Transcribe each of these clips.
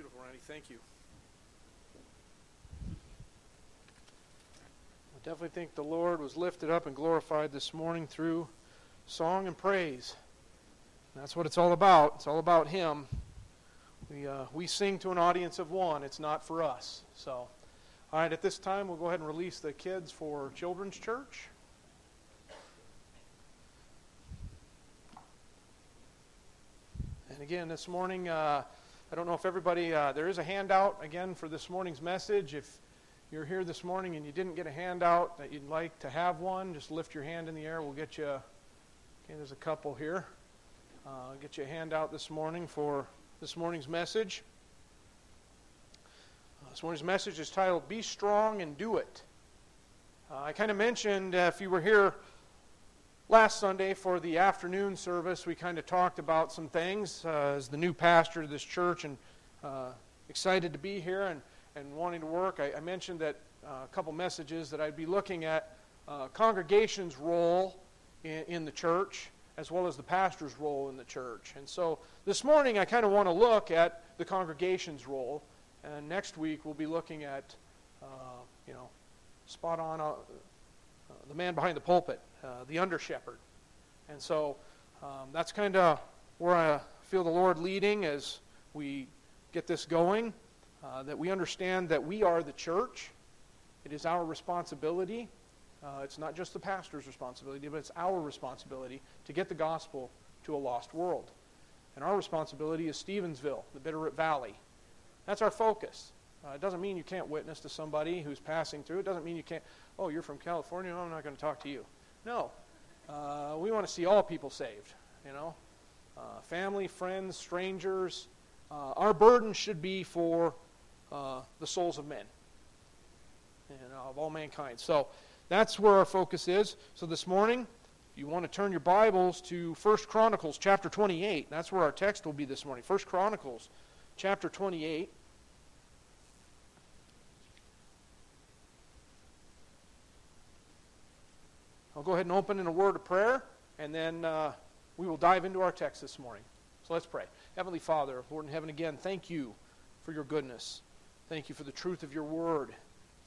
beautiful, Randy. Thank you. I definitely think the Lord was lifted up and glorified this morning through song and praise. That's what it's all about. It's all about Him. We, uh, we sing to an audience of one. It's not for us. So, all right, at this time, we'll go ahead and release the kids for Children's Church. And again, this morning, uh, I don't know if everybody, uh, there is a handout again for this morning's message. If you're here this morning and you didn't get a handout that you'd like to have one, just lift your hand in the air. We'll get you, okay, there's a couple here. Uh, get you a handout this morning for this morning's message. Uh, this morning's message is titled Be Strong and Do It. Uh, I kind of mentioned, uh, if you were here Last Sunday for the afternoon service, we kind of talked about some things uh, as the new pastor of this church and uh, excited to be here and, and wanting to work. I, I mentioned that uh, a couple messages that I'd be looking at uh, congregation's role in, in, the church as well as the pastor's role in the church. And so this morning I kind of want to look at the congregation's role, and next week we'll be looking at, uh, you know, spot on uh, the man behind the pulpit uh, the under shepherd. And so um, that's kind of where I feel the Lord leading as we get this going. Uh, that we understand that we are the church. It is our responsibility. Uh, it's not just the pastor's responsibility, but it's our responsibility to get the gospel to a lost world. And our responsibility is Stevensville, the Bitterroot Valley. That's our focus. Uh, it doesn't mean you can't witness to somebody who's passing through. It doesn't mean you can't, oh, you're from California, I'm not going to talk to you. No. Uh, we want to see all people saved, you know. Uh, family, friends, strangers. Uh, our burden should be for uh, the souls of men and of all mankind. So that's where our focus is. So this morning, you want to turn your Bibles to 1 Chronicles chapter 28. That's where our text will be this morning. 1 Chronicles chapter 28. I'll go ahead and open in a word of prayer, and then uh, we will dive into our text this morning. So let's pray. Heavenly Father, Lord in heaven, again, thank you for your goodness. Thank you for the truth of your word.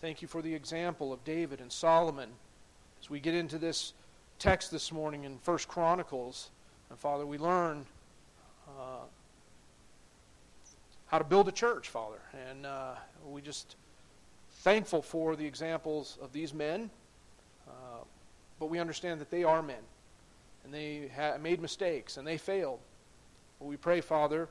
Thank you for the example of David and Solomon. As we get into this text this morning in First Chronicles, and Father, we learn uh, how to build a church, Father. And uh, we just thankful for the examples of these men but we understand that they are men. And they ha- made mistakes and they failed. But we pray, Father,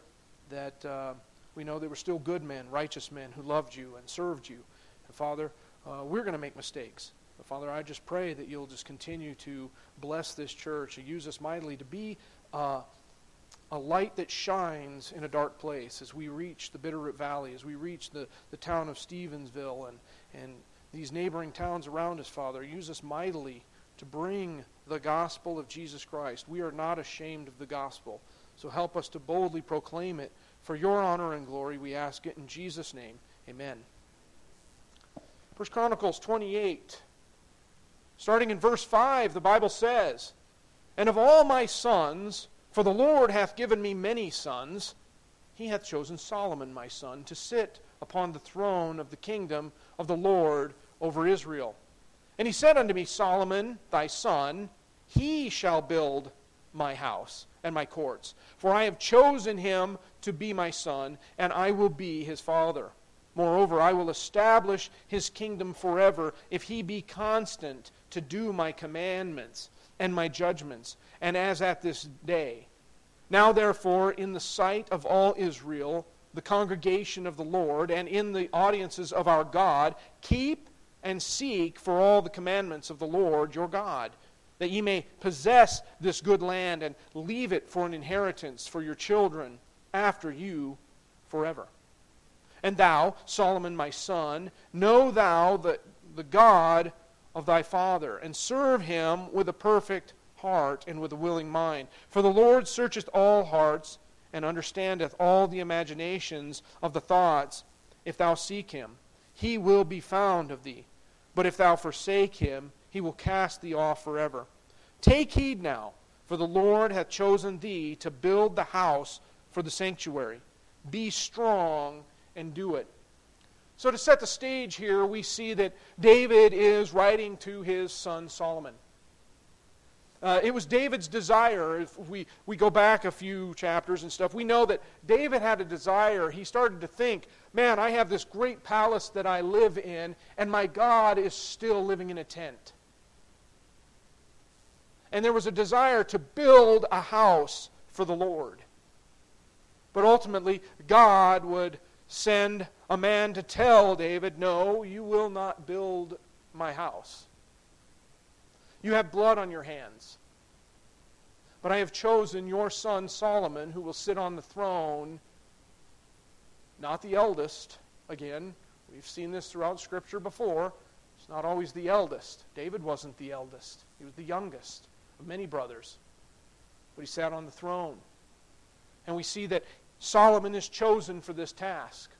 that uh, we know they were still good men, righteous men who loved you and served you. And Father, uh, we're going to make mistakes. But Father, I just pray that you'll just continue to bless this church and use us mightily to be uh, a light that shines in a dark place as we reach the Bitterroot Valley, as we reach the, the town of Stevensville and, and these neighboring towns around us, Father. Use us mightily to bring the gospel of Jesus Christ. We are not ashamed of the gospel. So help us to boldly proclaim it. For your honor and glory, we ask it in Jesus' name. Amen. First Chronicles 28. Starting in verse 5, the Bible says, And of all my sons, for the Lord hath given me many sons, he hath chosen Solomon my son to sit upon the throne of the kingdom of the Lord over Israel. And he said unto me, Solomon, thy son, he shall build my house and my courts. For I have chosen him to be my son, and I will be his father. Moreover, I will establish his kingdom forever if he be constant to do my commandments and my judgments, and as at this day. Now, therefore, in the sight of all Israel, the congregation of the Lord, and in the audiences of our God, keep and seek for all the commandments of the Lord your God, that ye may possess this good land and leave it for an inheritance for your children after you forever. And thou, Solomon my son, know thou the, the God of thy father, and serve him with a perfect heart and with a willing mind. For the Lord searcheth all hearts, and understandeth all the imaginations of the thoughts. If thou seek him, he will be found of thee. But if thou forsake him, he will cast thee off forever. Take heed now, for the Lord hath chosen thee to build the house for the sanctuary. Be strong and do it. So, to set the stage here, we see that David is writing to his son Solomon. Uh, it was David's desire. If we, we go back a few chapters and stuff, we know that David had a desire. He started to think, man, I have this great palace that I live in, and my God is still living in a tent. And there was a desire to build a house for the Lord. But ultimately, God would send a man to tell David, No, you will not build my house. You have blood on your hands. But I have chosen your son Solomon, who will sit on the throne, not the eldest. Again, we've seen this throughout Scripture before. It's not always the eldest. David wasn't the eldest, he was the youngest of many brothers. But he sat on the throne. And we see that Solomon is chosen for this task.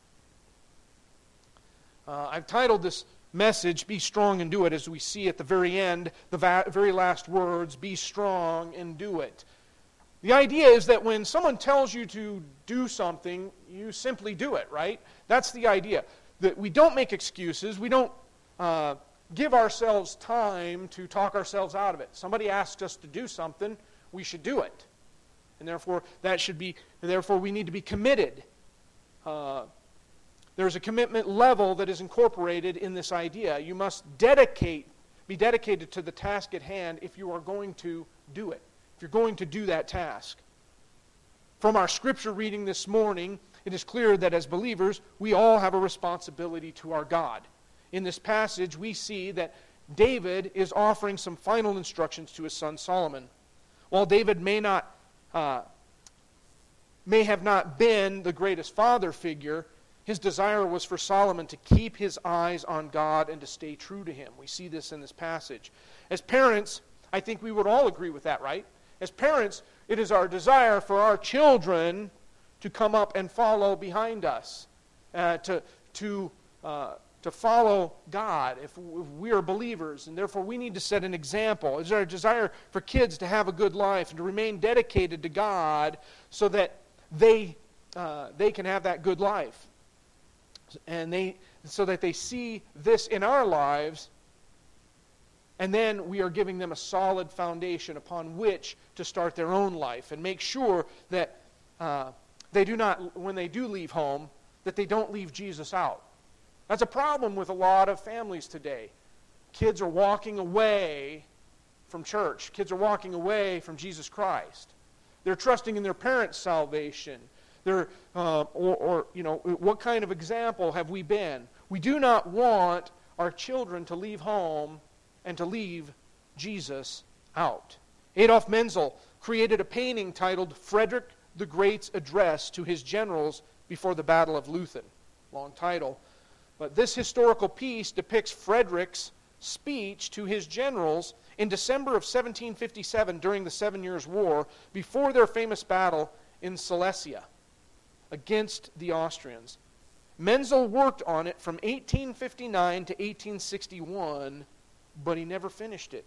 Uh, I've titled this message, Be Strong and Do It, as we see at the very end, the va- very last words, Be strong and do it. The idea is that when someone tells you to do something, you simply do it, right? That's the idea. That we don't make excuses. We don't uh, give ourselves time to talk ourselves out of it. Somebody asks us to do something, we should do it. And therefore, that should be, therefore, we need to be committed. Uh, there's a commitment level that is incorporated in this idea. You must dedicate, be dedicated to the task at hand if you are going to do it, if you're going to do that task. From our scripture reading this morning, it is clear that as believers, we all have a responsibility to our God. In this passage, we see that David is offering some final instructions to his son Solomon. While David may not uh, may have not been the greatest father figure, his desire was for Solomon to keep his eyes on God and to stay true to him. We see this in this passage. As parents, I think we would all agree with that, right? As parents, it is our desire for our children to come up and follow behind us, uh, to, to, uh, to follow God if, if we are believers, and therefore we need to set an example. It's our desire for kids to have a good life and to remain dedicated to God so that they, uh, they can have that good life and they so that they see this in our lives and then we are giving them a solid foundation upon which to start their own life and make sure that uh, they do not when they do leave home that they don't leave jesus out. That's a problem with a lot of families today. Kids are walking away from church. Kids are walking away from jesus christ. They're trusting in their parents salvation. There, uh, or, or, you know, what kind of example have we been? We do not want our children to leave home and to leave Jesus out. Adolf Menzel created a painting titled Frederick the Great's Address to His Generals Before the Battle of Leuthen. Long title. But this historical piece depicts Frederick's speech to his generals in December of 1757 during the Seven Years' War before their famous battle in Silesia against the Austrians. Menzel worked on it from 1859 to 1861, but he never finished it.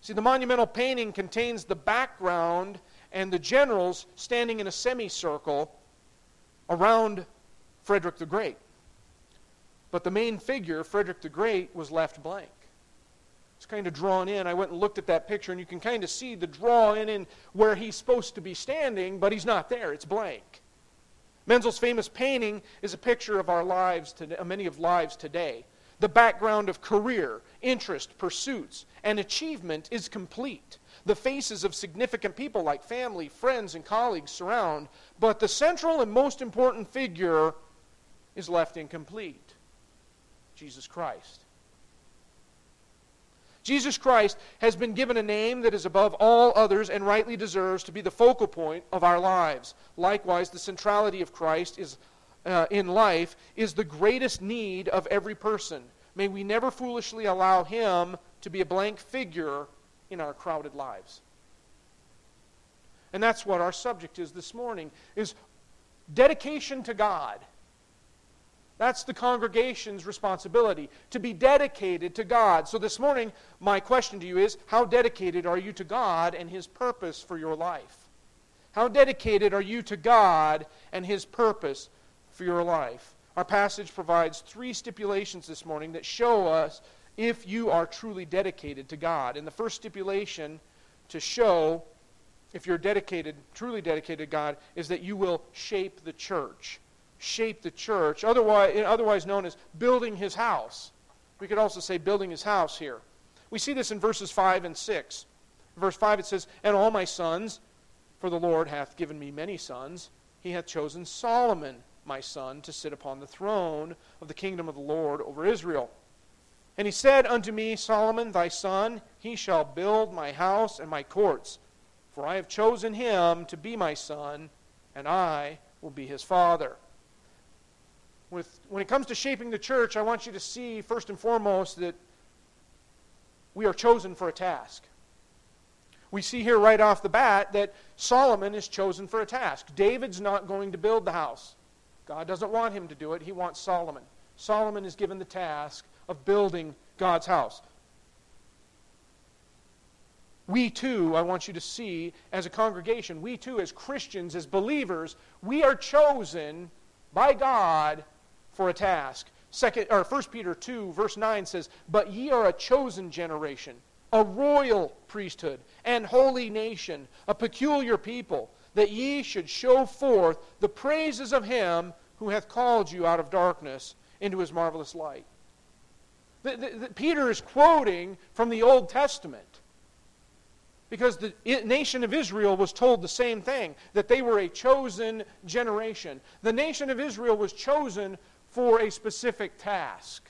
See, the monumental painting contains the background and the generals standing in a semicircle around Frederick the Great. But the main figure, Frederick the Great, was left blank. It's kind of drawn in. I went and looked at that picture, and you can kind of see the draw in, in where he's supposed to be standing, but he's not there. It's blank. Menzel's famous painting is a picture of our lives, today, many of lives today. The background of career, interest, pursuits, and achievement is complete. The faces of significant people like family, friends, and colleagues surround, but the central and most important figure is left incomplete Jesus Christ. Jesus Christ has been given a name that is above all others and rightly deserves to be the focal point of our lives. Likewise, the centrality of Christ is, uh, in life is the greatest need of every person. May we never foolishly allow him to be a blank figure in our crowded lives. And that's what our subject is this morning is dedication to God. That's the congregation's responsibility, to be dedicated to God. So this morning, my question to you is how dedicated are you to God and His purpose for your life? How dedicated are you to God and His purpose for your life. Our passage provides three stipulations this morning that show us if you are truly dedicated to God. And the first stipulation to show if you're dedicated, truly dedicated to God, is that you will shape the church. Shape the church, otherwise, otherwise known as building his house. We could also say building his house here. We see this in verses 5 and 6. verse 5 it says, And all my sons, for the Lord hath given me many sons, he hath chosen Solomon, my son, to sit upon the throne of the kingdom of the Lord over Israel. And he said unto me, Solomon, thy son, he shall build my house and my courts. For I have chosen him to be my son, and I will be his father. With, when it comes to shaping the church, I want you to see, first and foremost, that we are chosen for a task. We see here right off the bat that Solomon is chosen for a task. David's not going to build the house. God doesn't want him to do it, he wants Solomon. Solomon is given the task of building God's house. We too, I want you to see, as a congregation, we too, as Christians, as believers, we are chosen by God for a task. Second, or 1 Peter 2, verse 9 says, But ye are a chosen generation, a royal priesthood, and holy nation, a peculiar people, that ye should show forth the praises of him who hath called you out of darkness into his marvelous light. The, the, the, Peter is quoting from the Old Testament. Because the nation of Israel was told the same thing that they were a chosen generation. The nation of Israel was chosen for a specific task.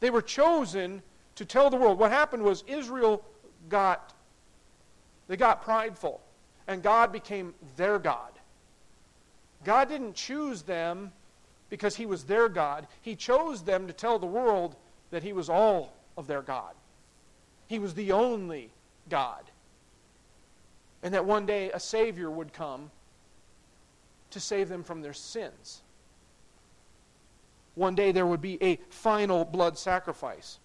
They were chosen to tell the world. What happened was Israel got they got prideful and God became their God. God didn't choose them because he was their God. He chose them to tell the world that he was all of their God. He was the only God. And that one day a Savior would come to save them from their sins. One day there would be a final blood sacrifice.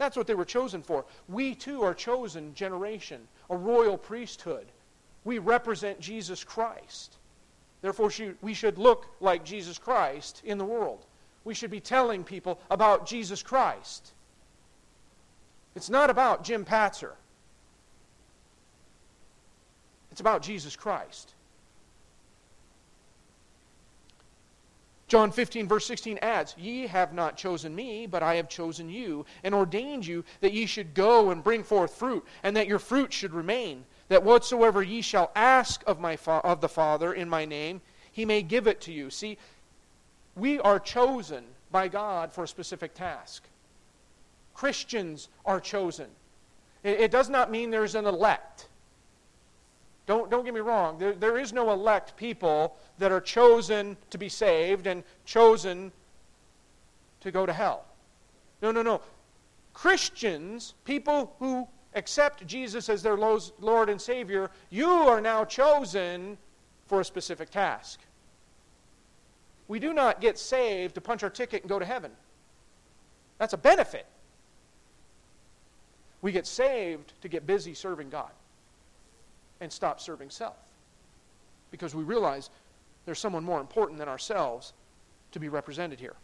That's what they were chosen for. We too are chosen generation, a royal priesthood. We represent Jesus Christ. Therefore, we should look like Jesus Christ in the world. We should be telling people about Jesus Christ. It's not about Jim Patzer. It's about Jesus Christ. John 15, verse 16 adds, Ye have not chosen me, but I have chosen you, and ordained you that ye should go and bring forth fruit, and that your fruit should remain, that whatsoever ye shall ask of, my fa- of the Father in my name, he may give it to you. See, we are chosen by God for a specific task. Christians are chosen. It, it does not mean there's an elect. Don't, don't get me wrong. There, there is no elect people that are chosen to be saved and chosen to go to hell. No, no, no. Christians, people who accept Jesus as their Lord and Savior, you are now chosen for a specific task. We do not get saved to punch our ticket and go to heaven. That's a benefit. We get saved to get busy serving God and stop serving self. Because we realize there's someone more important than ourselves to be represented here.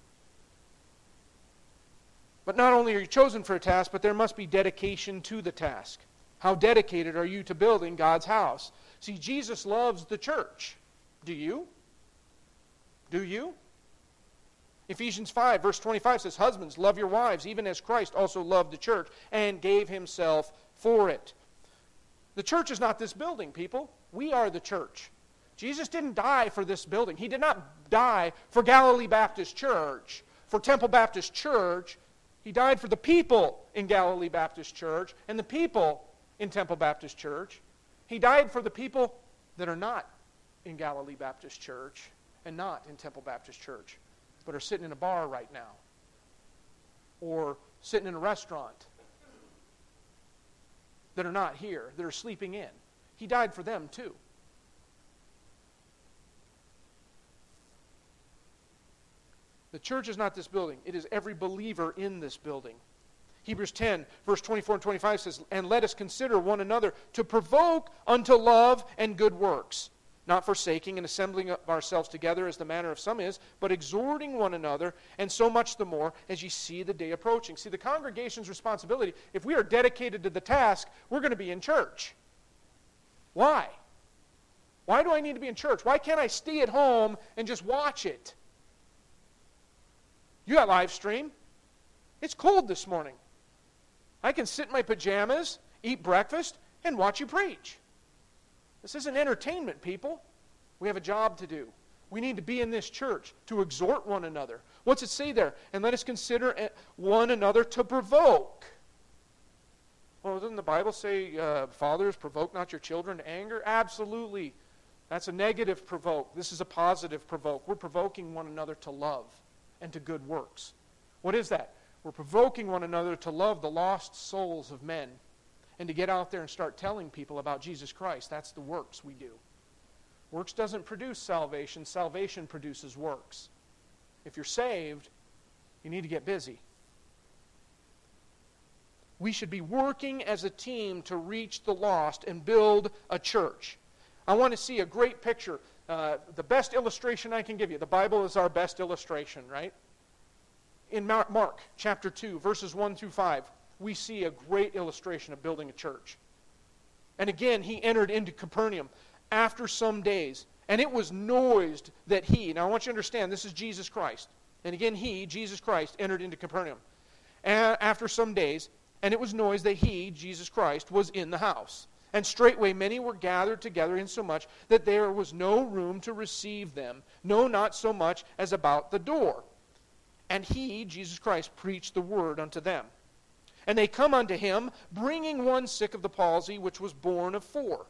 But not only are you chosen for a task, but there must be dedication to the task. How dedicated are you to building God's house? See, Jesus loves the church. Do you? Do you? Ephesians 5, verse 25 says, Husbands, love your wives, even as Christ also loved the church and gave himself for it. The church is not this building, people. We are the church. Jesus didn't die for this building. He did not die for Galilee Baptist Church, for Temple Baptist Church. He died for the people in Galilee Baptist Church and the people in Temple Baptist Church. He died for the people that are not in Galilee Baptist Church and not in Temple Baptist Church but are sitting in a bar right now or sitting in a restaurant that are not here, that are sleeping in. He died for them too. The church is not this building, it is every believer in this building. Hebrews 10, verse 24 and 25 says, And let us consider one another to provoke unto love and good works not forsaking and assembling ourselves together as the manner of some is, but exhorting one another, and so much the more as ye see the day approaching. See, the congregation's responsibility, if we are dedicated to the task, we're going to be in church. Why? Why do I need to be in church? Why can't I stay at home and just watch it? You got live stream. It's cold this morning. I can sit in my pajamas, eat breakfast, and watch you preach. This isn't entertainment, people. We have a job to do. We need to be in this church to exhort one another. What's it say there? And let us consider one another to provoke. Well, doesn't the Bible say, uh, fathers, provoke not your children to anger? Absolutely. That's a negative provoke. This is a positive provoke. We're provoking one another to love and to good works. What is that? We're provoking one another to love the lost souls of men and to get out there and start telling people about Jesus Christ. That's the works we do. Works doesn't produce salvation, salvation produces works. If you're saved, you need to get busy. We should be working as a team to reach the lost and build a church. I want to see a great picture. Uh, the best illustration I can give you. The Bible is our best illustration, right? In Mark chapter 2, verses 1 through 5 we see a great illustration of building a church. And again, he entered into Capernaum after some days, and it was noised that he, now I want you to understand, this is Jesus Christ. And again, he, Jesus Christ, entered into Capernaum after some days, and it was noised that he, Jesus Christ, was in the house. And straightway many were gathered together, insomuch that there was no room to receive them, no, not so much as about the door. And he, Jesus Christ, preached the word unto them. And they come unto him, bringing one sick of the palsy, which was born of four.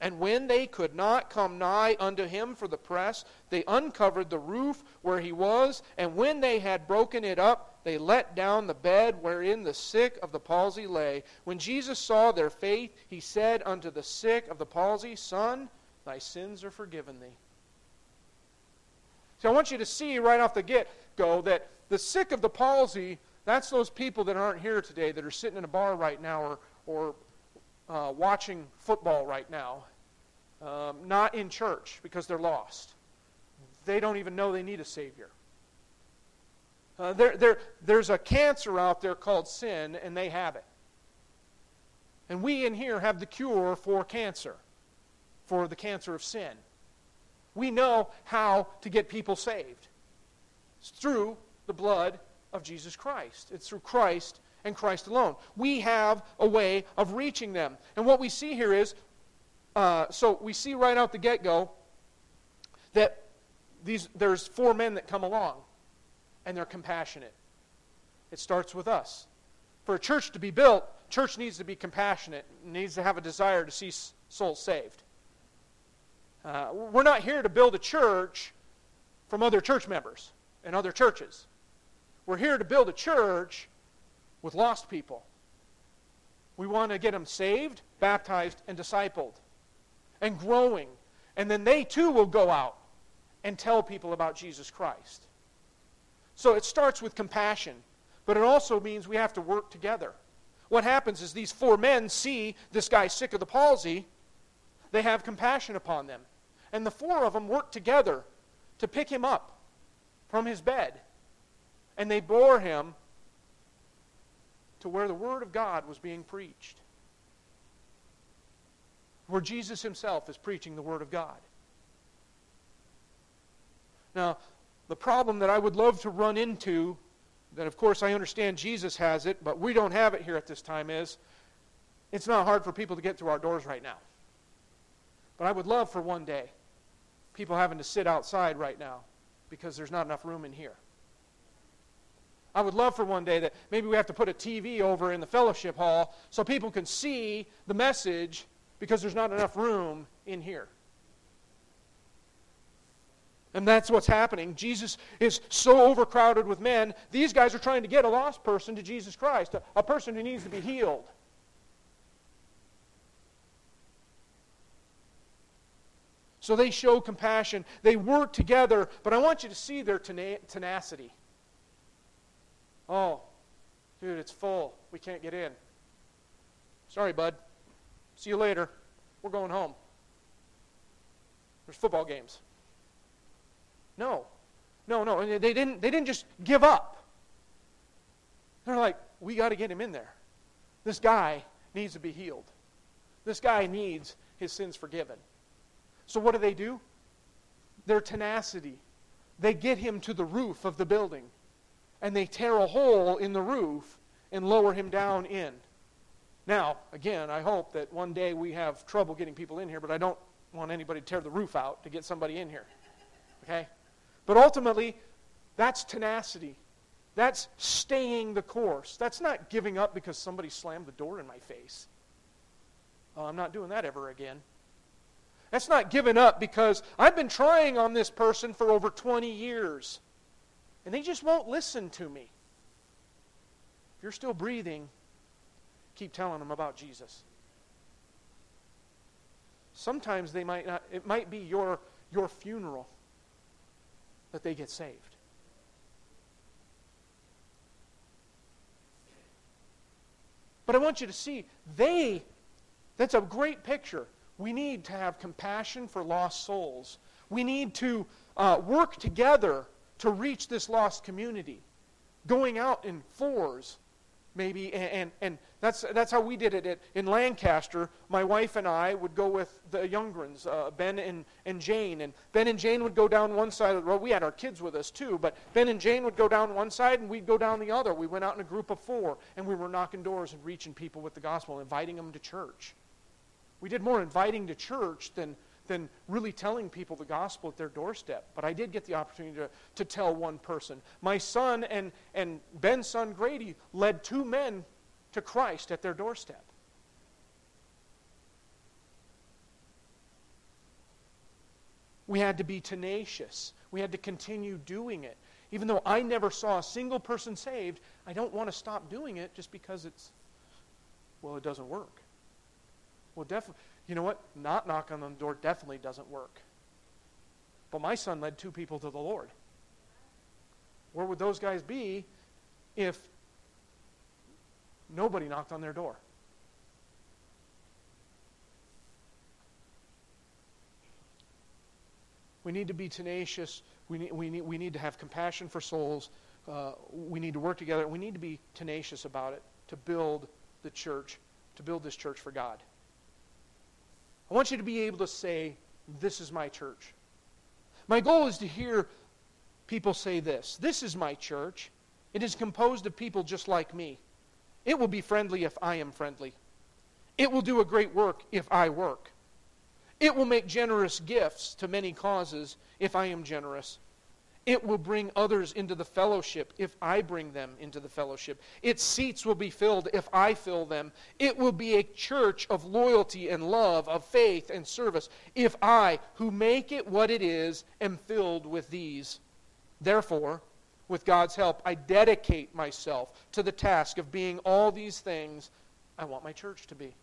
And when they could not come nigh unto him for the press, they uncovered the roof where he was, and when they had broken it up, they let down the bed wherein the sick of the palsy lay. When Jesus saw their faith, he said unto the sick of the palsy, Son, thy sins are forgiven thee. So I want you to see right off the get go that the sick of the palsy that's those people that aren't here today that are sitting in a bar right now or, or uh, watching football right now, um, not in church because they're lost. They don't even know they need a Savior. Uh, there, there, there's a cancer out there called sin, and they have it. And we in here have the cure for cancer, for the cancer of sin. We know how to get people saved. It's through the blood of Jesus Christ. It's through Christ and Christ alone. We have a way of reaching them. And what we see here is uh, so we see right out the get go that these, there's four men that come along, and they're compassionate. It starts with us. For a church to be built, church needs to be compassionate, needs to have a desire to see souls saved. Uh, we're not here to build a church from other church members and other churches. We're here to build a church with lost people. We want to get them saved, baptized, and discipled, and growing. And then they too will go out and tell people about Jesus Christ. So it starts with compassion, but it also means we have to work together. What happens is these four men see this guy sick of the palsy, they have compassion upon them. And the four of them work together to pick him up from his bed and they bore him to where the Word of God was being preached, where Jesus himself is preaching the Word of God. Now, the problem that I would love to run into, that of course I understand Jesus has it, but we don't have it here at this time, is it's not hard for people to get through our doors right now. But I would love for one day people having to sit outside right now because there's not enough room in here. I would love for one day that maybe we have to put a TV over in the fellowship hall so people can see the message because there's not enough room in here. And that's what's happening. Jesus is so overcrowded with men. These guys are trying to get a lost person to Jesus Christ, a, a person who needs to be healed. So they show compassion. They work together, but I want you to see their tenacity. Oh, dude, it's full. We can't get in. Sorry, bud. See you later. We're going home. There's football games. No. No, no. And they didn't, they didn't just give up. They're like, we got to get him in there. This guy needs to be healed. This guy needs his sins forgiven. So what do they do? Their tenacity. They get him to the roof of the building and they tear a hole in the roof and lower him down in. Now, again, I hope that one day we have trouble getting people in here, but I don't want anybody to tear the roof out to get somebody in here. Okay? But ultimately, that's tenacity. That's staying the course. That's not giving up because somebody slammed the door in my face. Oh, I'm not doing that ever again. That's not giving up because I've been trying on this person for over 20 years and they just won't listen to me. If you're still breathing, keep telling them about Jesus. Sometimes they might not, it might be your, your funeral that they get saved. But I want you to see, they, that's a great picture. We need to have compassion for lost souls. We need to uh, work together to reach this lost community. Going out in fours, maybe, and, and, and that's, that's how we did it at, in Lancaster. My wife and I would go with the Youngrens, uh, Ben and, and Jane. And Ben and Jane would go down one side of the road. We had our kids with us too, but Ben and Jane would go down one side and we'd go down the other. We went out in a group of four and we were knocking doors and reaching people with the gospel, inviting them to church. We did more inviting to church than, than really telling people the gospel at their doorstep. But I did get the opportunity to, to tell one person. My son and, and Ben's son Grady led two men to Christ at their doorstep. We had to be tenacious. We had to continue doing it. Even though I never saw a single person saved, I don't want to stop doing it just because it's, well, it doesn't work. Well, definitely, you know what? Not knock on the door definitely doesn't work. But my son led two people to the Lord. Where would those guys be if Nobody knocked on their door. We need to be tenacious. We need, we need, we need to have compassion for souls. Uh, we need to work together. We need to be tenacious about it to build the church, to build this church for God. I want you to be able to say, This is my church. My goal is to hear people say this This is my church. It is composed of people just like me. It will be friendly if I am friendly. It will do a great work if I work. It will make generous gifts to many causes if I am generous. It will bring others into the fellowship if I bring them into the fellowship. Its seats will be filled if I fill them. It will be a church of loyalty and love, of faith and service, if I, who make it what it is, am filled with these. Therefore, with God's help, I dedicate myself to the task of being all these things I want my church to be.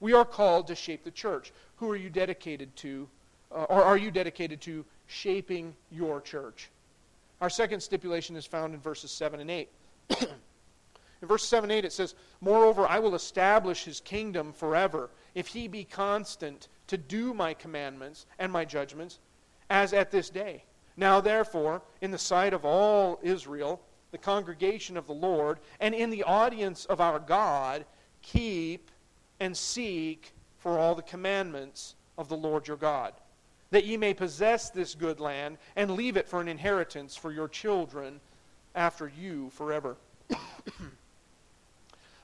We are called to shape the church. Who are you dedicated to? Uh, or are you dedicated to shaping your church? Our second stipulation is found in verses 7 and 8. in verse 7 and 8, it says, Moreover, I will establish his kingdom forever, if he be constant to do my commandments and my judgments, as at this day. Now, therefore, in the sight of all Israel, the congregation of the Lord, and in the audience of our God, keep and seek for all the commandments of the Lord your God, that ye may possess this good land and leave it for an inheritance for your children after you forever. I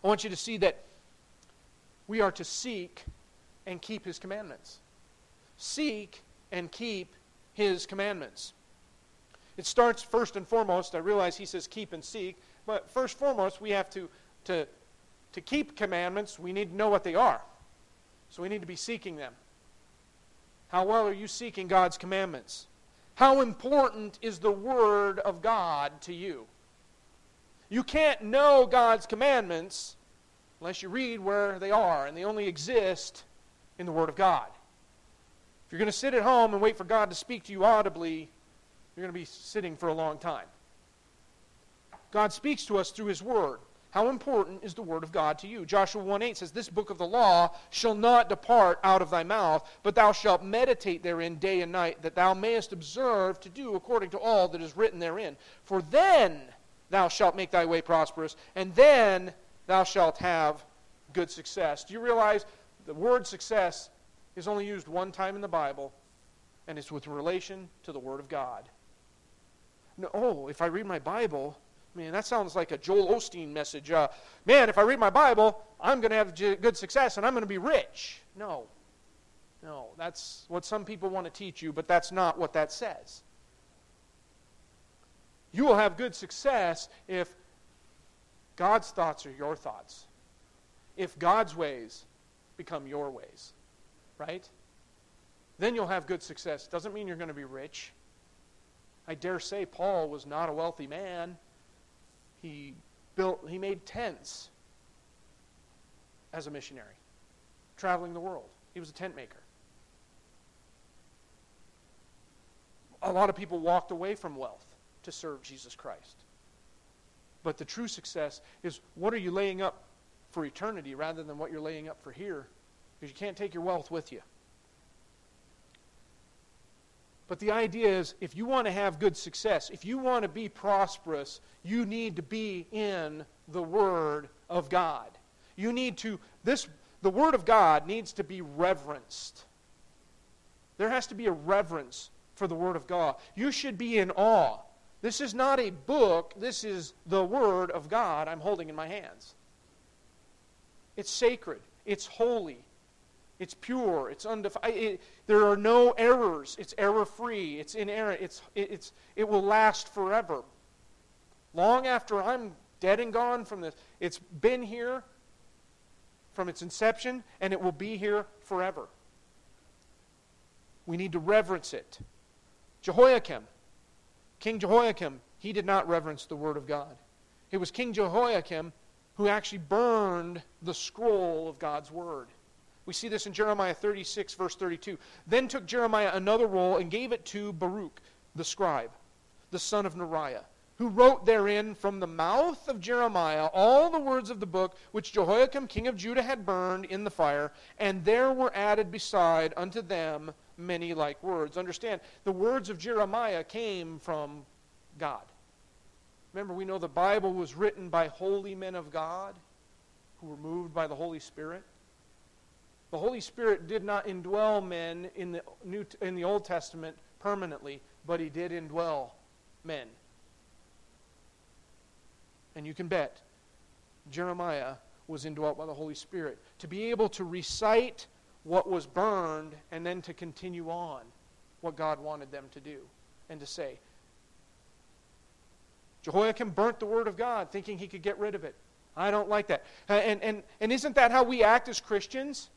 want you to see that we are to seek and keep his commandments. Seek and keep his commandments. It starts first and foremost, I realize he says keep and seek, but first foremost, we have to, to, to keep commandments, we need to know what they are. So we need to be seeking them. How well are you seeking God's commandments? How important is the Word of God to you? You can't know God's commandments unless you read where they are, and they only exist in the Word of God. If you're going to sit at home and wait for God to speak to you audibly, you're going to be sitting for a long time. God speaks to us through His Word. How important is the word of God to you? Joshua 1 8 says, This book of the law shall not depart out of thy mouth, but thou shalt meditate therein day and night, that thou mayest observe to do according to all that is written therein. For then thou shalt make thy way prosperous, and then thou shalt have good success. Do you realize the word success is only used one time in the Bible, and it's with relation to the Word of God? No, oh, if I read my Bible, Man, that sounds like a Joel Osteen message. Uh, man, if I read my Bible, I'm going to have good success and I'm going to be rich. No. No, that's what some people want to teach you, but that's not what that says. You will have good success if God's thoughts are your thoughts, if God's ways become your ways, right? Then you'll have good success. Doesn't mean you're going to be rich. I dare say Paul was not a wealthy man. He built, he made tents as a missionary, traveling the world. He was a tent maker. A lot of people walked away from wealth to serve Jesus Christ. But the true success is what are you laying up for eternity rather than what you're laying up for here? Because you can't take your wealth with you. But the idea is if you want to have good success, if you want to be prosperous, you need to be in the Word of God. You need to, this, the Word of God needs to be reverenced. There has to be a reverence for the Word of God. You should be in awe. This is not a book, this is the Word of God I'm holding in my hands. It's sacred, it's holy, it's pure. It's undefiled. It, there are no errors. It's error free. It's inerrant. It's, it, it's, it will last forever. Long after I'm dead and gone from this, it's been here from its inception, and it will be here forever. We need to reverence it. Jehoiakim, King Jehoiakim, he did not reverence the Word of God. It was King Jehoiakim who actually burned the scroll of God's Word. We see this in Jeremiah 36, verse 32. Then took Jeremiah another roll and gave it to Baruch, the scribe, the son of Neriah, who wrote therein from the mouth of Jeremiah all the words of the book which Jehoiakim king of Judah had burned in the fire, and there were added beside unto them many like words. Understand, the words of Jeremiah came from God. Remember, we know the Bible was written by holy men of God who were moved by the Holy Spirit. The Holy Spirit did not indwell men in the, New, in the Old Testament permanently, but he did indwell men. And you can bet Jeremiah was indwelt by the Holy Spirit. To be able to recite what was burned and then to continue on what God wanted them to do and to say. Jehoiakim burnt the Word of God thinking he could get rid of it. I don't like that. And, and, and isn't that how we act as Christians?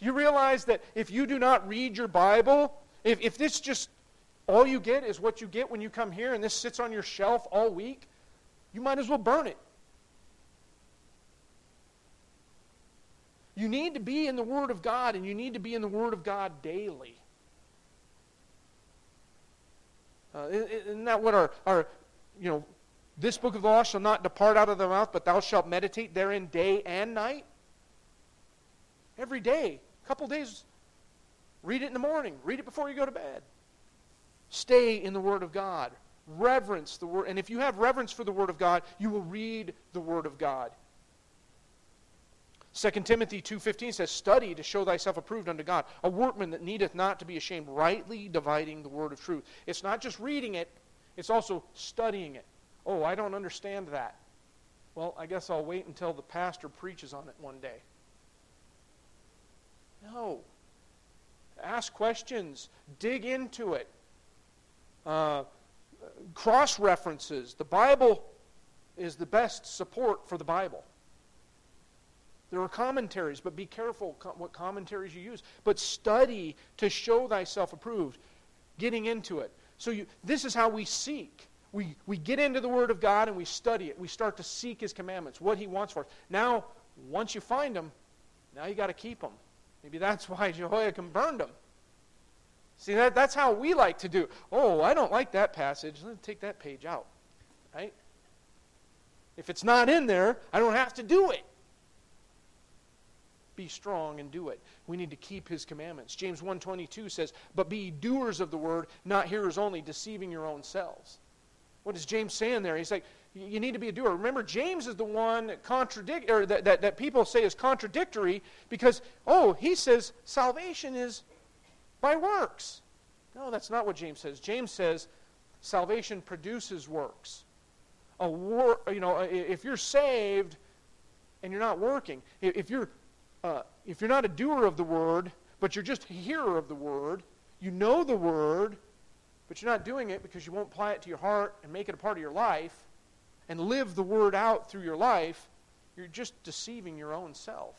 Do you realize that if you do not read your Bible, if, if this just all you get is what you get when you come here and this sits on your shelf all week, you might as well burn it. You need to be in the Word of God, and you need to be in the Word of God daily. Uh, isn't that what our, our, you know, this book of the law shall not depart out of thy mouth, but thou shalt meditate therein day and night? Every day couple days, read it in the morning, read it before you go to bed. Stay in the Word of God. Reverence the Word. And if you have reverence for the Word of God, you will read the Word of God. 2 Timothy 2.15 says, Study to show thyself approved unto God, a workman that needeth not to be ashamed, rightly dividing the word of truth. It's not just reading it, it's also studying it. Oh, I don't understand that. Well, I guess I'll wait until the pastor preaches on it one day. No. Ask questions, dig into it. Uh, cross references. The Bible is the best support for the Bible. There are commentaries, but be careful what commentaries you use. But study to show thyself approved, getting into it. So you, this is how we seek. We, we get into the Word of God and we study it. We start to seek His commandments, what He wants for us. Now, once you find them, now you got to keep them. Maybe that's why Jehoiakim burned them. See, that, that's how we like to do. Oh, I don't like that passage. Let's take that page out. Right? If it's not in there, I don't have to do it. Be strong and do it. We need to keep his commandments. James 1:22 says, "But be doers of the word, not hearers only, deceiving your own selves." What is James saying there? He's like, you need to be a doer. Remember, James is the one that contradict or that, that, that people say is contradictory because, oh, he says salvation is by works. No, that's not what James says. James says salvation produces works. A wor- you know, if you're saved and you're not working, if you're uh, if you're not a doer of the word, but you're just a hearer of the word, you know the word, but you're not doing it because you won't apply it to your heart and make it a part of your life and live the word out through your life, you're just deceiving your own self.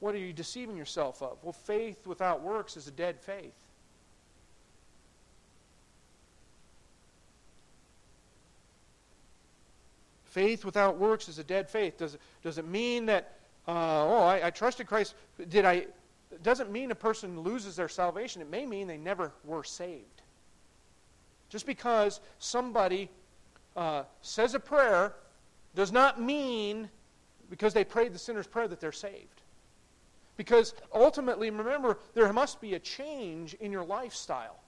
What are you deceiving yourself of? Well, faith without works is a dead faith. Faith without works is a dead faith. Does, does it mean that, uh, oh, I, I trusted Christ? Did I? It doesn't mean a person loses their salvation. It may mean they never were saved. Just because somebody uh, says a prayer does not mean because they prayed the sinner's prayer that they're saved. Because ultimately, remember, there must be a change in your lifestyle.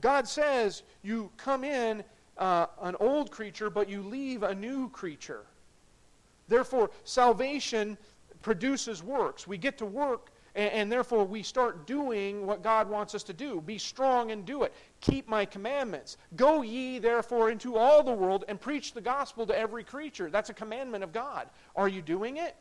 God says you come in uh, an old creature, but you leave a new creature. Therefore, salvation produces works. We get to work, and, and, therefore we start doing what God wants us to do. Be strong and do it. Keep my commandments. Go ye, therefore, into all the world and preach the gospel to every creature. That's a commandment of God. Are you doing it?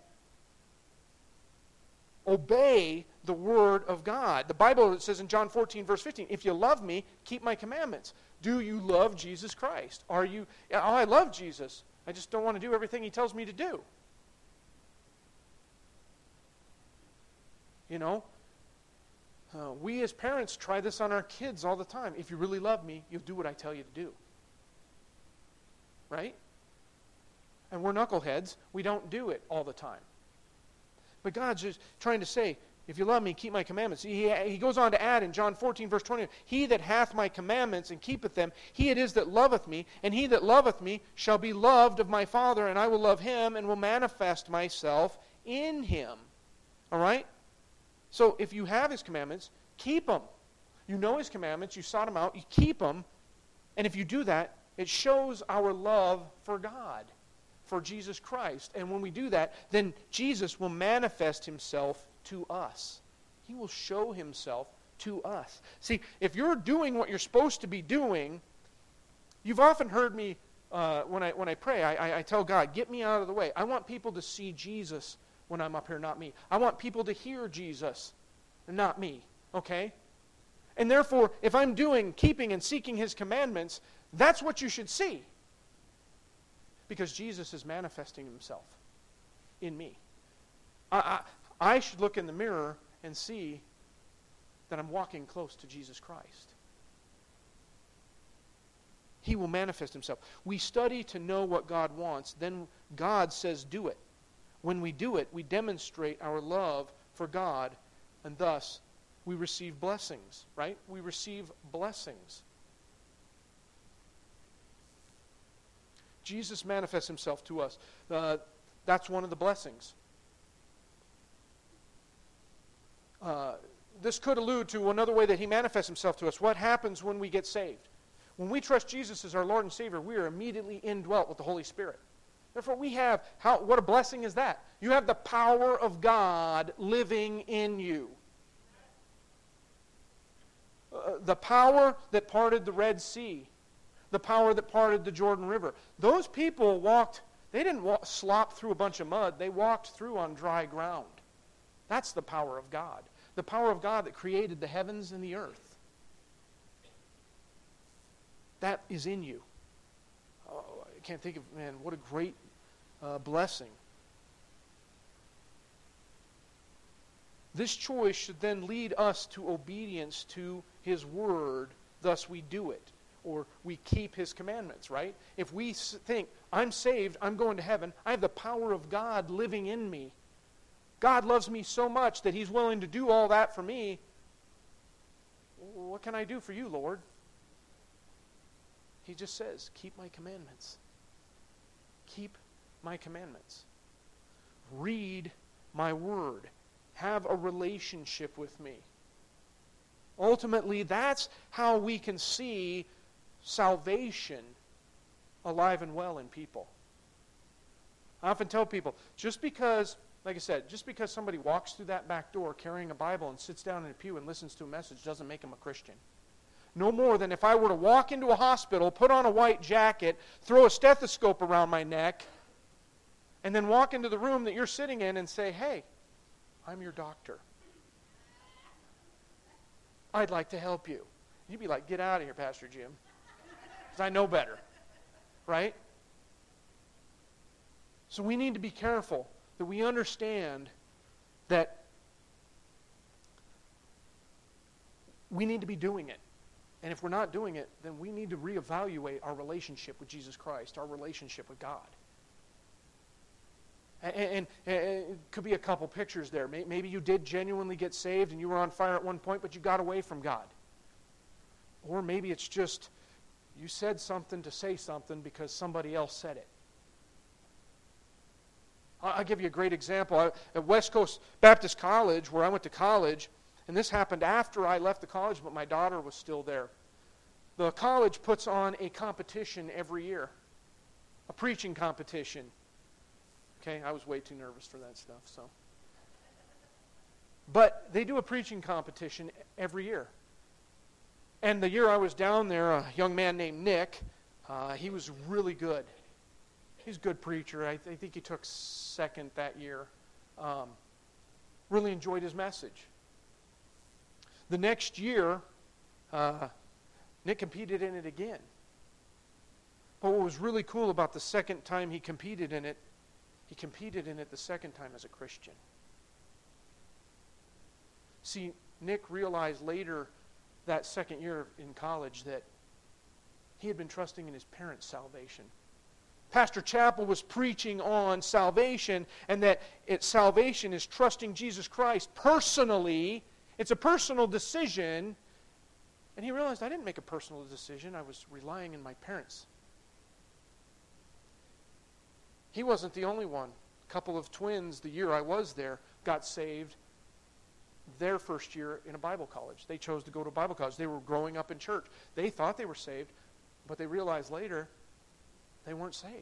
Obey the word of God. The Bible says in John 14, verse 15, if you love me, keep my commandments. Do you love Jesus Christ? Are you, oh, I love Jesus. I just don't want to do everything he tells me to do. You know, uh, we as parents try this on our kids all the time. If you really love me, you'll do what I tell you to do. Right? And we're knuckleheads. We don't do it all the time. But God's just trying to say, if you love me, keep my commandments. He, he goes on to add in John 14, verse 20, He that hath my commandments and keepeth them, he it is that loveth me, and he that loveth me shall be loved of my Father, and I will love him and will manifest myself in him. All right? So if you have his commandments, keep them. You know his commandments, you sought them out, you keep them. And if you do that, it shows our love for God for Jesus Christ. And when we do that, then Jesus will manifest himself to us. He will show himself to us. See, if you're doing what you're supposed to be doing, you've often heard me uh, when, I, when I pray, I, I tell God, get me out of the way. I want people to see Jesus when I'm up here, not me. I want people to hear Jesus, not me. Okay? And therefore, if I'm doing, keeping, and seeking his commandments, that's what you should see. Because Jesus is manifesting himself in me. I, I, I should look in the mirror and see that I'm walking close to Jesus Christ. He will manifest himself. We study to know what God wants, then God says, do it. When we do it, we demonstrate our love for God, and thus we receive blessings, right? We receive blessings. Jesus manifests himself to us. Uh, that's one of the blessings. Uh, this could allude to another way that he manifests himself to us. What happens when we get saved? When we trust Jesus as our Lord and Savior, we are immediately indwelt with the Holy Spirit. Therefore, we have, how, what a blessing is that? You have the power of God living in you. Uh, the power that parted the Red Sea the power that parted the Jordan River. Those people walked, they didn't walk, slop through a bunch of mud, they walked through on dry ground. That's the power of God. The power of God that created the heavens and the earth. That is in you. Oh, I can't think of, man, what a great uh, blessing. This choice should then lead us to obedience to His Word, thus we do it or we keep his commandments, right? If we think, I'm saved, I'm going to heaven, I have the power of God living in me. God loves me so much that he's willing to do all that for me. What can I do for you, Lord? He just says, Keep my commandments. keep my commandments. Read my word. Have a relationship with me. Ultimately, that's how we can see salvation alive and well in people. I often tell people just because, like I said, just because somebody walks through that back door carrying a Bible and sits down in a pew and listens to a message doesn't make them a Christian. No more than if I were to walk into a hospital, put on a white jacket, throw a stethoscope around my neck, and then walk into the room that you're sitting in and say, Hey, I'm your doctor. I'd like to help you. You'd be like, Get out of here, Pastor Jim. Because I know better. Right? So we need to be careful that we understand that we need to be doing it. And if we're not doing it, then we need to reevaluate our relationship with Jesus Christ, our relationship with God. And, and, and, it could be a couple pictures there. Maybe you did genuinely get saved and you were on fire at one point, but you got away from God. Or maybe it's just you said something to say something because somebody else said it. I'll give you a great example. At West Coast Baptist College, where I went to college, and this happened after I left the college, but my daughter was still there. The college puts on a competition every year, a preaching competition. Okay, I was way too nervous for that stuff, so. But they do a preaching competition every year. And the year I was down there, a young man named Nick, uh, he was really good he's a good preacher. I, th- I think he took second that year. Um, really enjoyed his message. The next year, uh, Nick competed in it again. But what was really cool about the second time he competed in it, he competed in it the second time as a Christian. See, Nick realized later that second year in college that he had been trusting in his parents' salvation Pastor Chappell was preaching on salvation and that it, salvation is trusting Jesus Christ personally. It's a personal decision. And he realized I didn't make a personal decision, I was relying on my parents. He wasn't the only one. A couple of twins, the year I was there, got saved their first year in a Bible college. They chose to go to Bible college. They were growing up in church. They thought they were saved, but they realized later they weren't saved.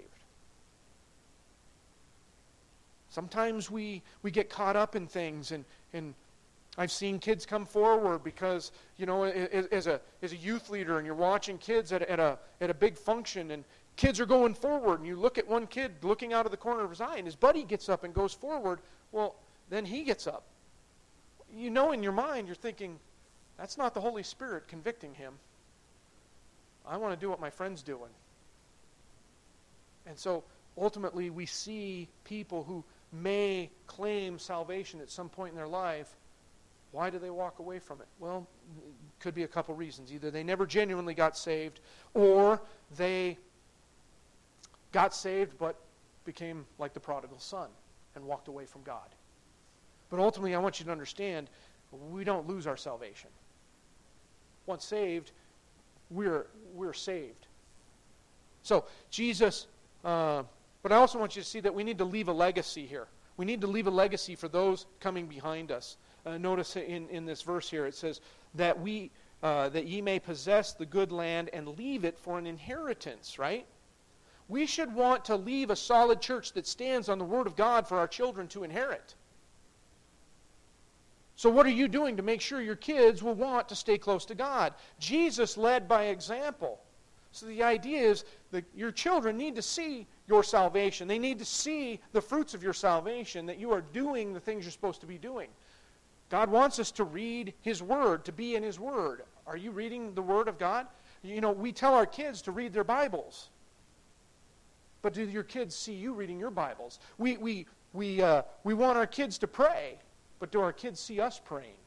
Sometimes we, we get caught up in things, and, and I've seen kids come forward because, you know, as a, as a youth leader, and you're watching kids at, at, a, at a big function, and kids are going forward, and you look at one kid looking out of the corner of his eye, and his buddy gets up and goes forward. Well, then he gets up. You know, in your mind, you're thinking, that's not the Holy Spirit convicting him. I want to do what my friend's doing. And so ultimately, we see people who may claim salvation at some point in their life. Why do they walk away from it? Well, it could be a couple reasons. Either they never genuinely got saved, or they got saved but became like the prodigal son and walked away from God. But ultimately, I want you to understand we don't lose our salvation. Once saved, we're, we're saved. So, Jesus uh, but I also want you to see that we need to leave a legacy here. We need to leave a legacy for those coming behind us. Uh, notice in, in this verse here it says that we uh, that ye may possess the good land and leave it for an inheritance, right? We should want to leave a solid church that stands on the Word of God for our children to inherit. So, what are you doing to make sure your kids will want to stay close to God? Jesus led by example. So the idea is that your children need to see your salvation. They need to see the fruits of your salvation, that you are doing the things you're supposed to be doing. God wants us to read His Word, to be in His Word. Are you reading the Word of God? You know, we tell our kids to read their Bibles. But do your kids see you reading your Bibles? We, we, we, uh, we want our kids to pray, but do our kids see us praying?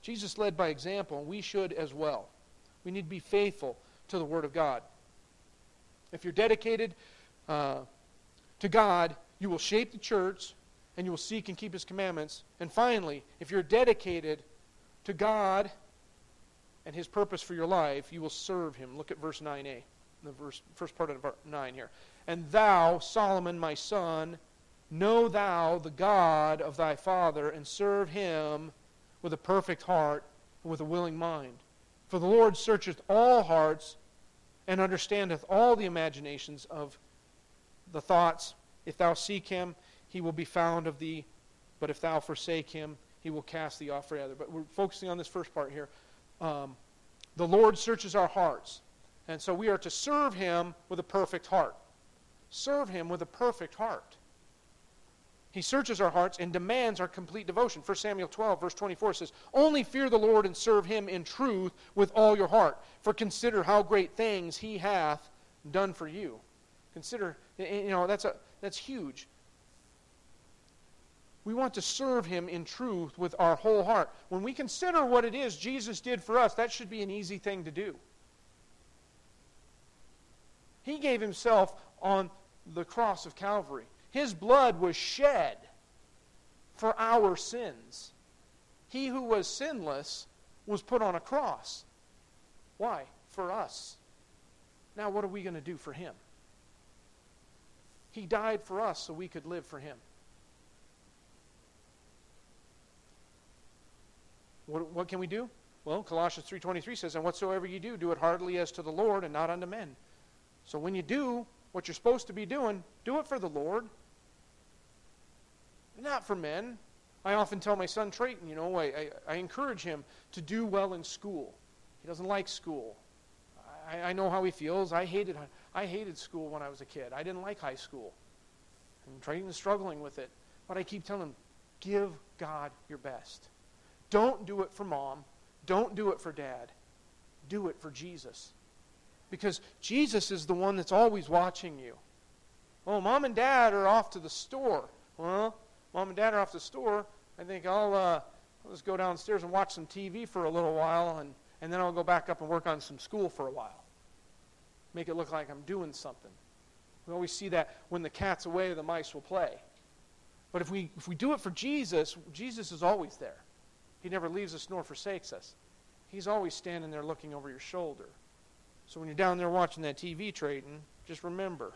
Jesus led by example, and we should as well. We need to be faithful to the Word of God. If you're dedicated uh, to God, you will shape the church and you will seek and keep His commandments. And finally, if you're dedicated to God and His purpose for your life, you will serve Him. Look at verse 9a. The verse, first part of 9 here. And thou, Solomon, my son, know thou the God of thy father, and serve him with a perfect heart and with a willing mind. For the Lord searcheth all hearts and understandeth all the imaginations of the thoughts. If thou seek him, he will be found of thee. But if thou forsake him, he will cast thee off forever. But we're focusing on this first part here. Um, the Lord searches our hearts. And so we are to serve him with a perfect heart. Serve him with a perfect heart. He searches our hearts and demands our complete devotion. 1 Samuel 12, verse 24 says, Only fear the Lord and serve him in truth with all your heart. For consider how great things he hath done for you. Consider, you know, that's, a, that's huge. We want to serve him in truth with our whole heart. When we consider what it is Jesus did for us, that should be an easy thing to do. He gave himself on the cross of Calvary. His blood was shed for our sins. He who was sinless was put on a cross. Why? For us. Now, what are we going to do for him? He died for us so we could live for him. What, what can we do? Well, Colossians 3.23 says, And whatsoever you do, do it heartily as to the Lord and not unto men. So when you do what you're supposed to be doing, do it for the Lord, not for men. I often tell my son Trayton, you know, I, I, I encourage him to do well in school. He doesn't like school. I, I know how he feels. I hated, I hated school when I was a kid. I didn't like high school. And Trayton is struggling with it. But I keep telling him, give God your best. Don't do it for mom. Don't do it for dad. Do it for Jesus. Because Jesus is the one that's always watching you. Oh, mom and dad are off to the store. Well, mom and dad are off to the store. I think I'll, uh, I'll just go downstairs and watch some TV for a little while, and, and then I'll go back up and work on some school for a while. Make it look like I'm doing something. We always see that when the cat's away, the mice will play. But if we, if we do it for Jesus, Jesus is always there. He never leaves us nor forsakes us. He's always standing there looking over your shoulder. So when you're down there watching that TV Trayton, just remember.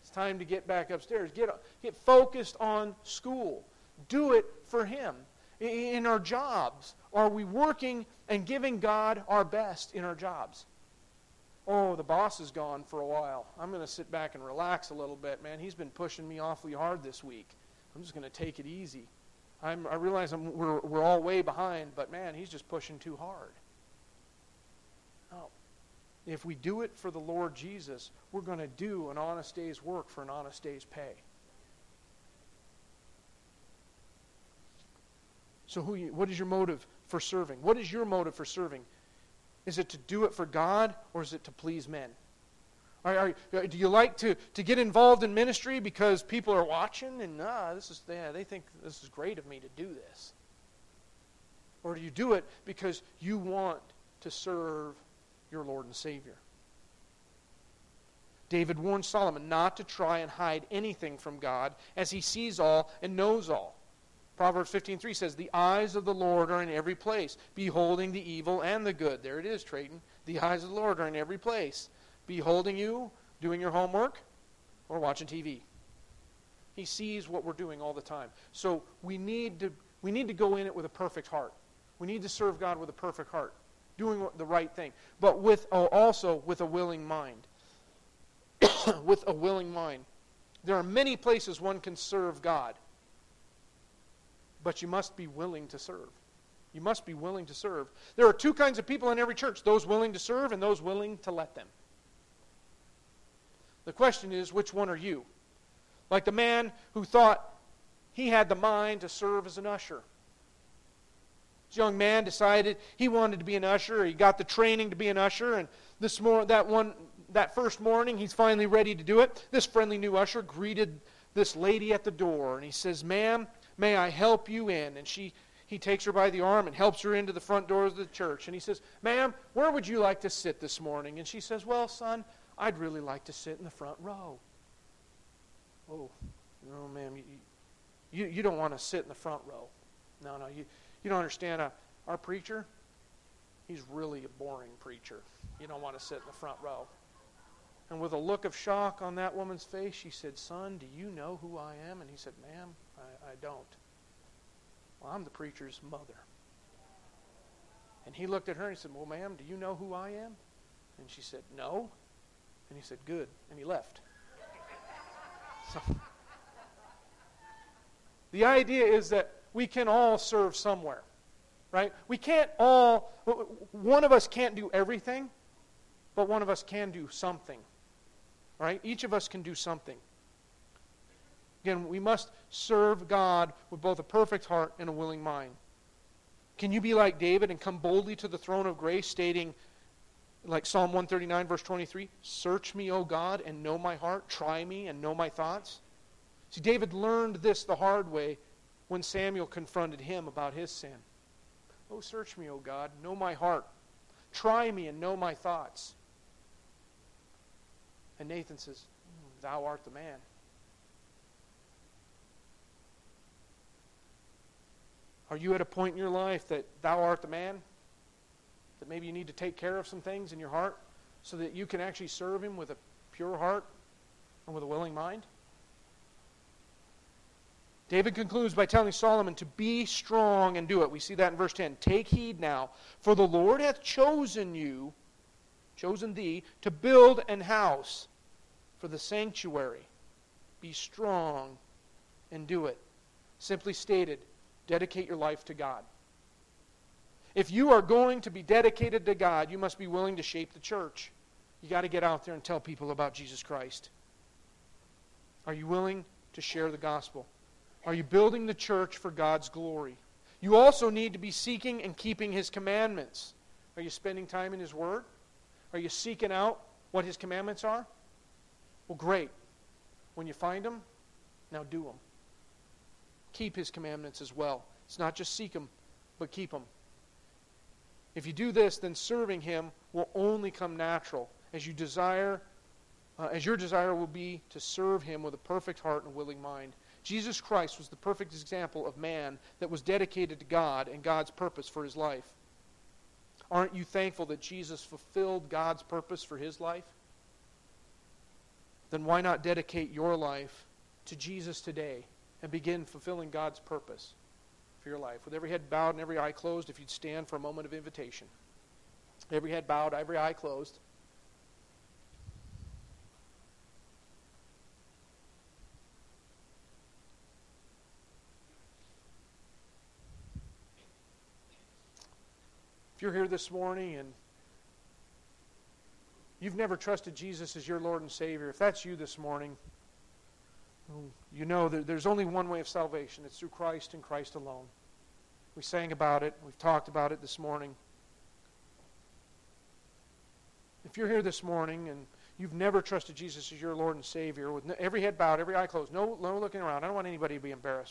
It's time to get back upstairs. Get, get focused on school. Do it for Him. In our jobs, are we working and giving God our best in our jobs? Oh, the boss is gone for a while. I'm going to sit back and relax a little bit, man. He's been pushing me awfully hard this week. I'm just going to take it easy. I'm, I realize I'm, we're, we're all way behind, but man, he's just pushing too hard. If we do it for the Lord Jesus, we're going to do an honest day's work for an honest day's pay. So, who you, what is your motive for serving? What is your motive for serving? Is it to do it for God or is it to please men? Are, are, do you like to, to get involved in ministry because people are watching and ah, this is yeah, they think this is great of me to do this? Or do you do it because you want to serve your Lord and Savior? David warned Solomon not to try and hide anything from God as he sees all and knows all. Proverbs 15:3 says, "The eyes of the Lord are in every place, beholding the evil and the good." There it is, Trayton. The eyes of the Lord are in every place beholding you doing your homework or watching TV. He sees what we're doing all the time. So we need to we need to go in it with a perfect heart. We need to serve God with a perfect heart, doing the right thing, but with also with a willing mind. with a willing mind. There are many places one can serve God, but you must be willing to serve. You must be willing to serve. There are two kinds of people in every church those willing to serve and those willing to let them. The question is, which one are you? Like the man who thought he had the mind to serve as an usher. This young man decided he wanted to be an usher. He got the training to be an usher, and this mor- that one that first morning he's finally ready to do it. This friendly new usher greeted this lady at the door, and he says, "Ma'am, may I help you in?" And she he takes her by the arm and helps her into the front doors of the church. And he says, Ma'am, where would you like to sit this morning? And she says, Well, son, I'd really like to sit in the front row. Oh, no, ma'am, you, you, you don't want to sit in the front row. No, no, you, you don't understand. Uh, our preacher, he's really a boring preacher. You don't want to sit in the front row. And with a look of shock on that woman's face, she said, Son, do you know who I am? And he said, Ma'am, I, I don't. Well, I'm the preacher's mother. And he looked at her and he said, Well, ma'am, do you know who I am? And she said, No. And he said, Good. And he left. So, the idea is that we can all serve somewhere, right? We can't all, one of us can't do everything, but one of us can do something, right? Each of us can do something. Again, we must serve God with both a perfect heart and a willing mind. Can you be like David and come boldly to the throne of grace, stating, like Psalm 139, verse 23, Search me, O God, and know my heart. Try me and know my thoughts. See, David learned this the hard way when Samuel confronted him about his sin. Oh, search me, O God, know my heart. Try me and know my thoughts. And Nathan says, hmm, Thou art the man. Are you at a point in your life that thou art the man? That maybe you need to take care of some things in your heart so that you can actually serve him with a pure heart and with a willing mind? David concludes by telling Solomon to be strong and do it. We see that in verse 10. Take heed now, for the Lord hath chosen you, chosen thee, to build an house for the sanctuary. Be strong and do it. Simply stated, dedicate your life to God. If you are going to be dedicated to God, you must be willing to shape the church. You got to get out there and tell people about Jesus Christ. Are you willing to share the gospel? Are you building the church for God's glory? You also need to be seeking and keeping His commandments. Are you spending time in His Word? Are you seeking out what His commandments are? Well, great. When you find them, now do them. Keep His commandments as well. It's not just seek them, but keep them. If you do this, then serving Him will only come natural as you desire, uh, as your desire will be to serve Him with a perfect heart and a willing mind. Jesus Christ was the perfect example of man that was dedicated to God and God's purpose for his life. Aren't you thankful that Jesus fulfilled God's purpose for his life? Then why not dedicate your life to Jesus today and begin fulfilling God's purpose for your life? With every head bowed and every eye closed, if you'd stand for a moment of invitation. Every head bowed, every eye closed. If you're here this morning and you've never trusted Jesus as your Lord and Savior, if that's you this morning, you know that there's only one way of salvation. It's through Christ and Christ alone. We sang about it. We've talked about it this morning. If you're here this morning and you've never trusted Jesus as your Lord and Savior, with every head bowed, every eye closed, no, no looking around. I don't want anybody to be embarrassed.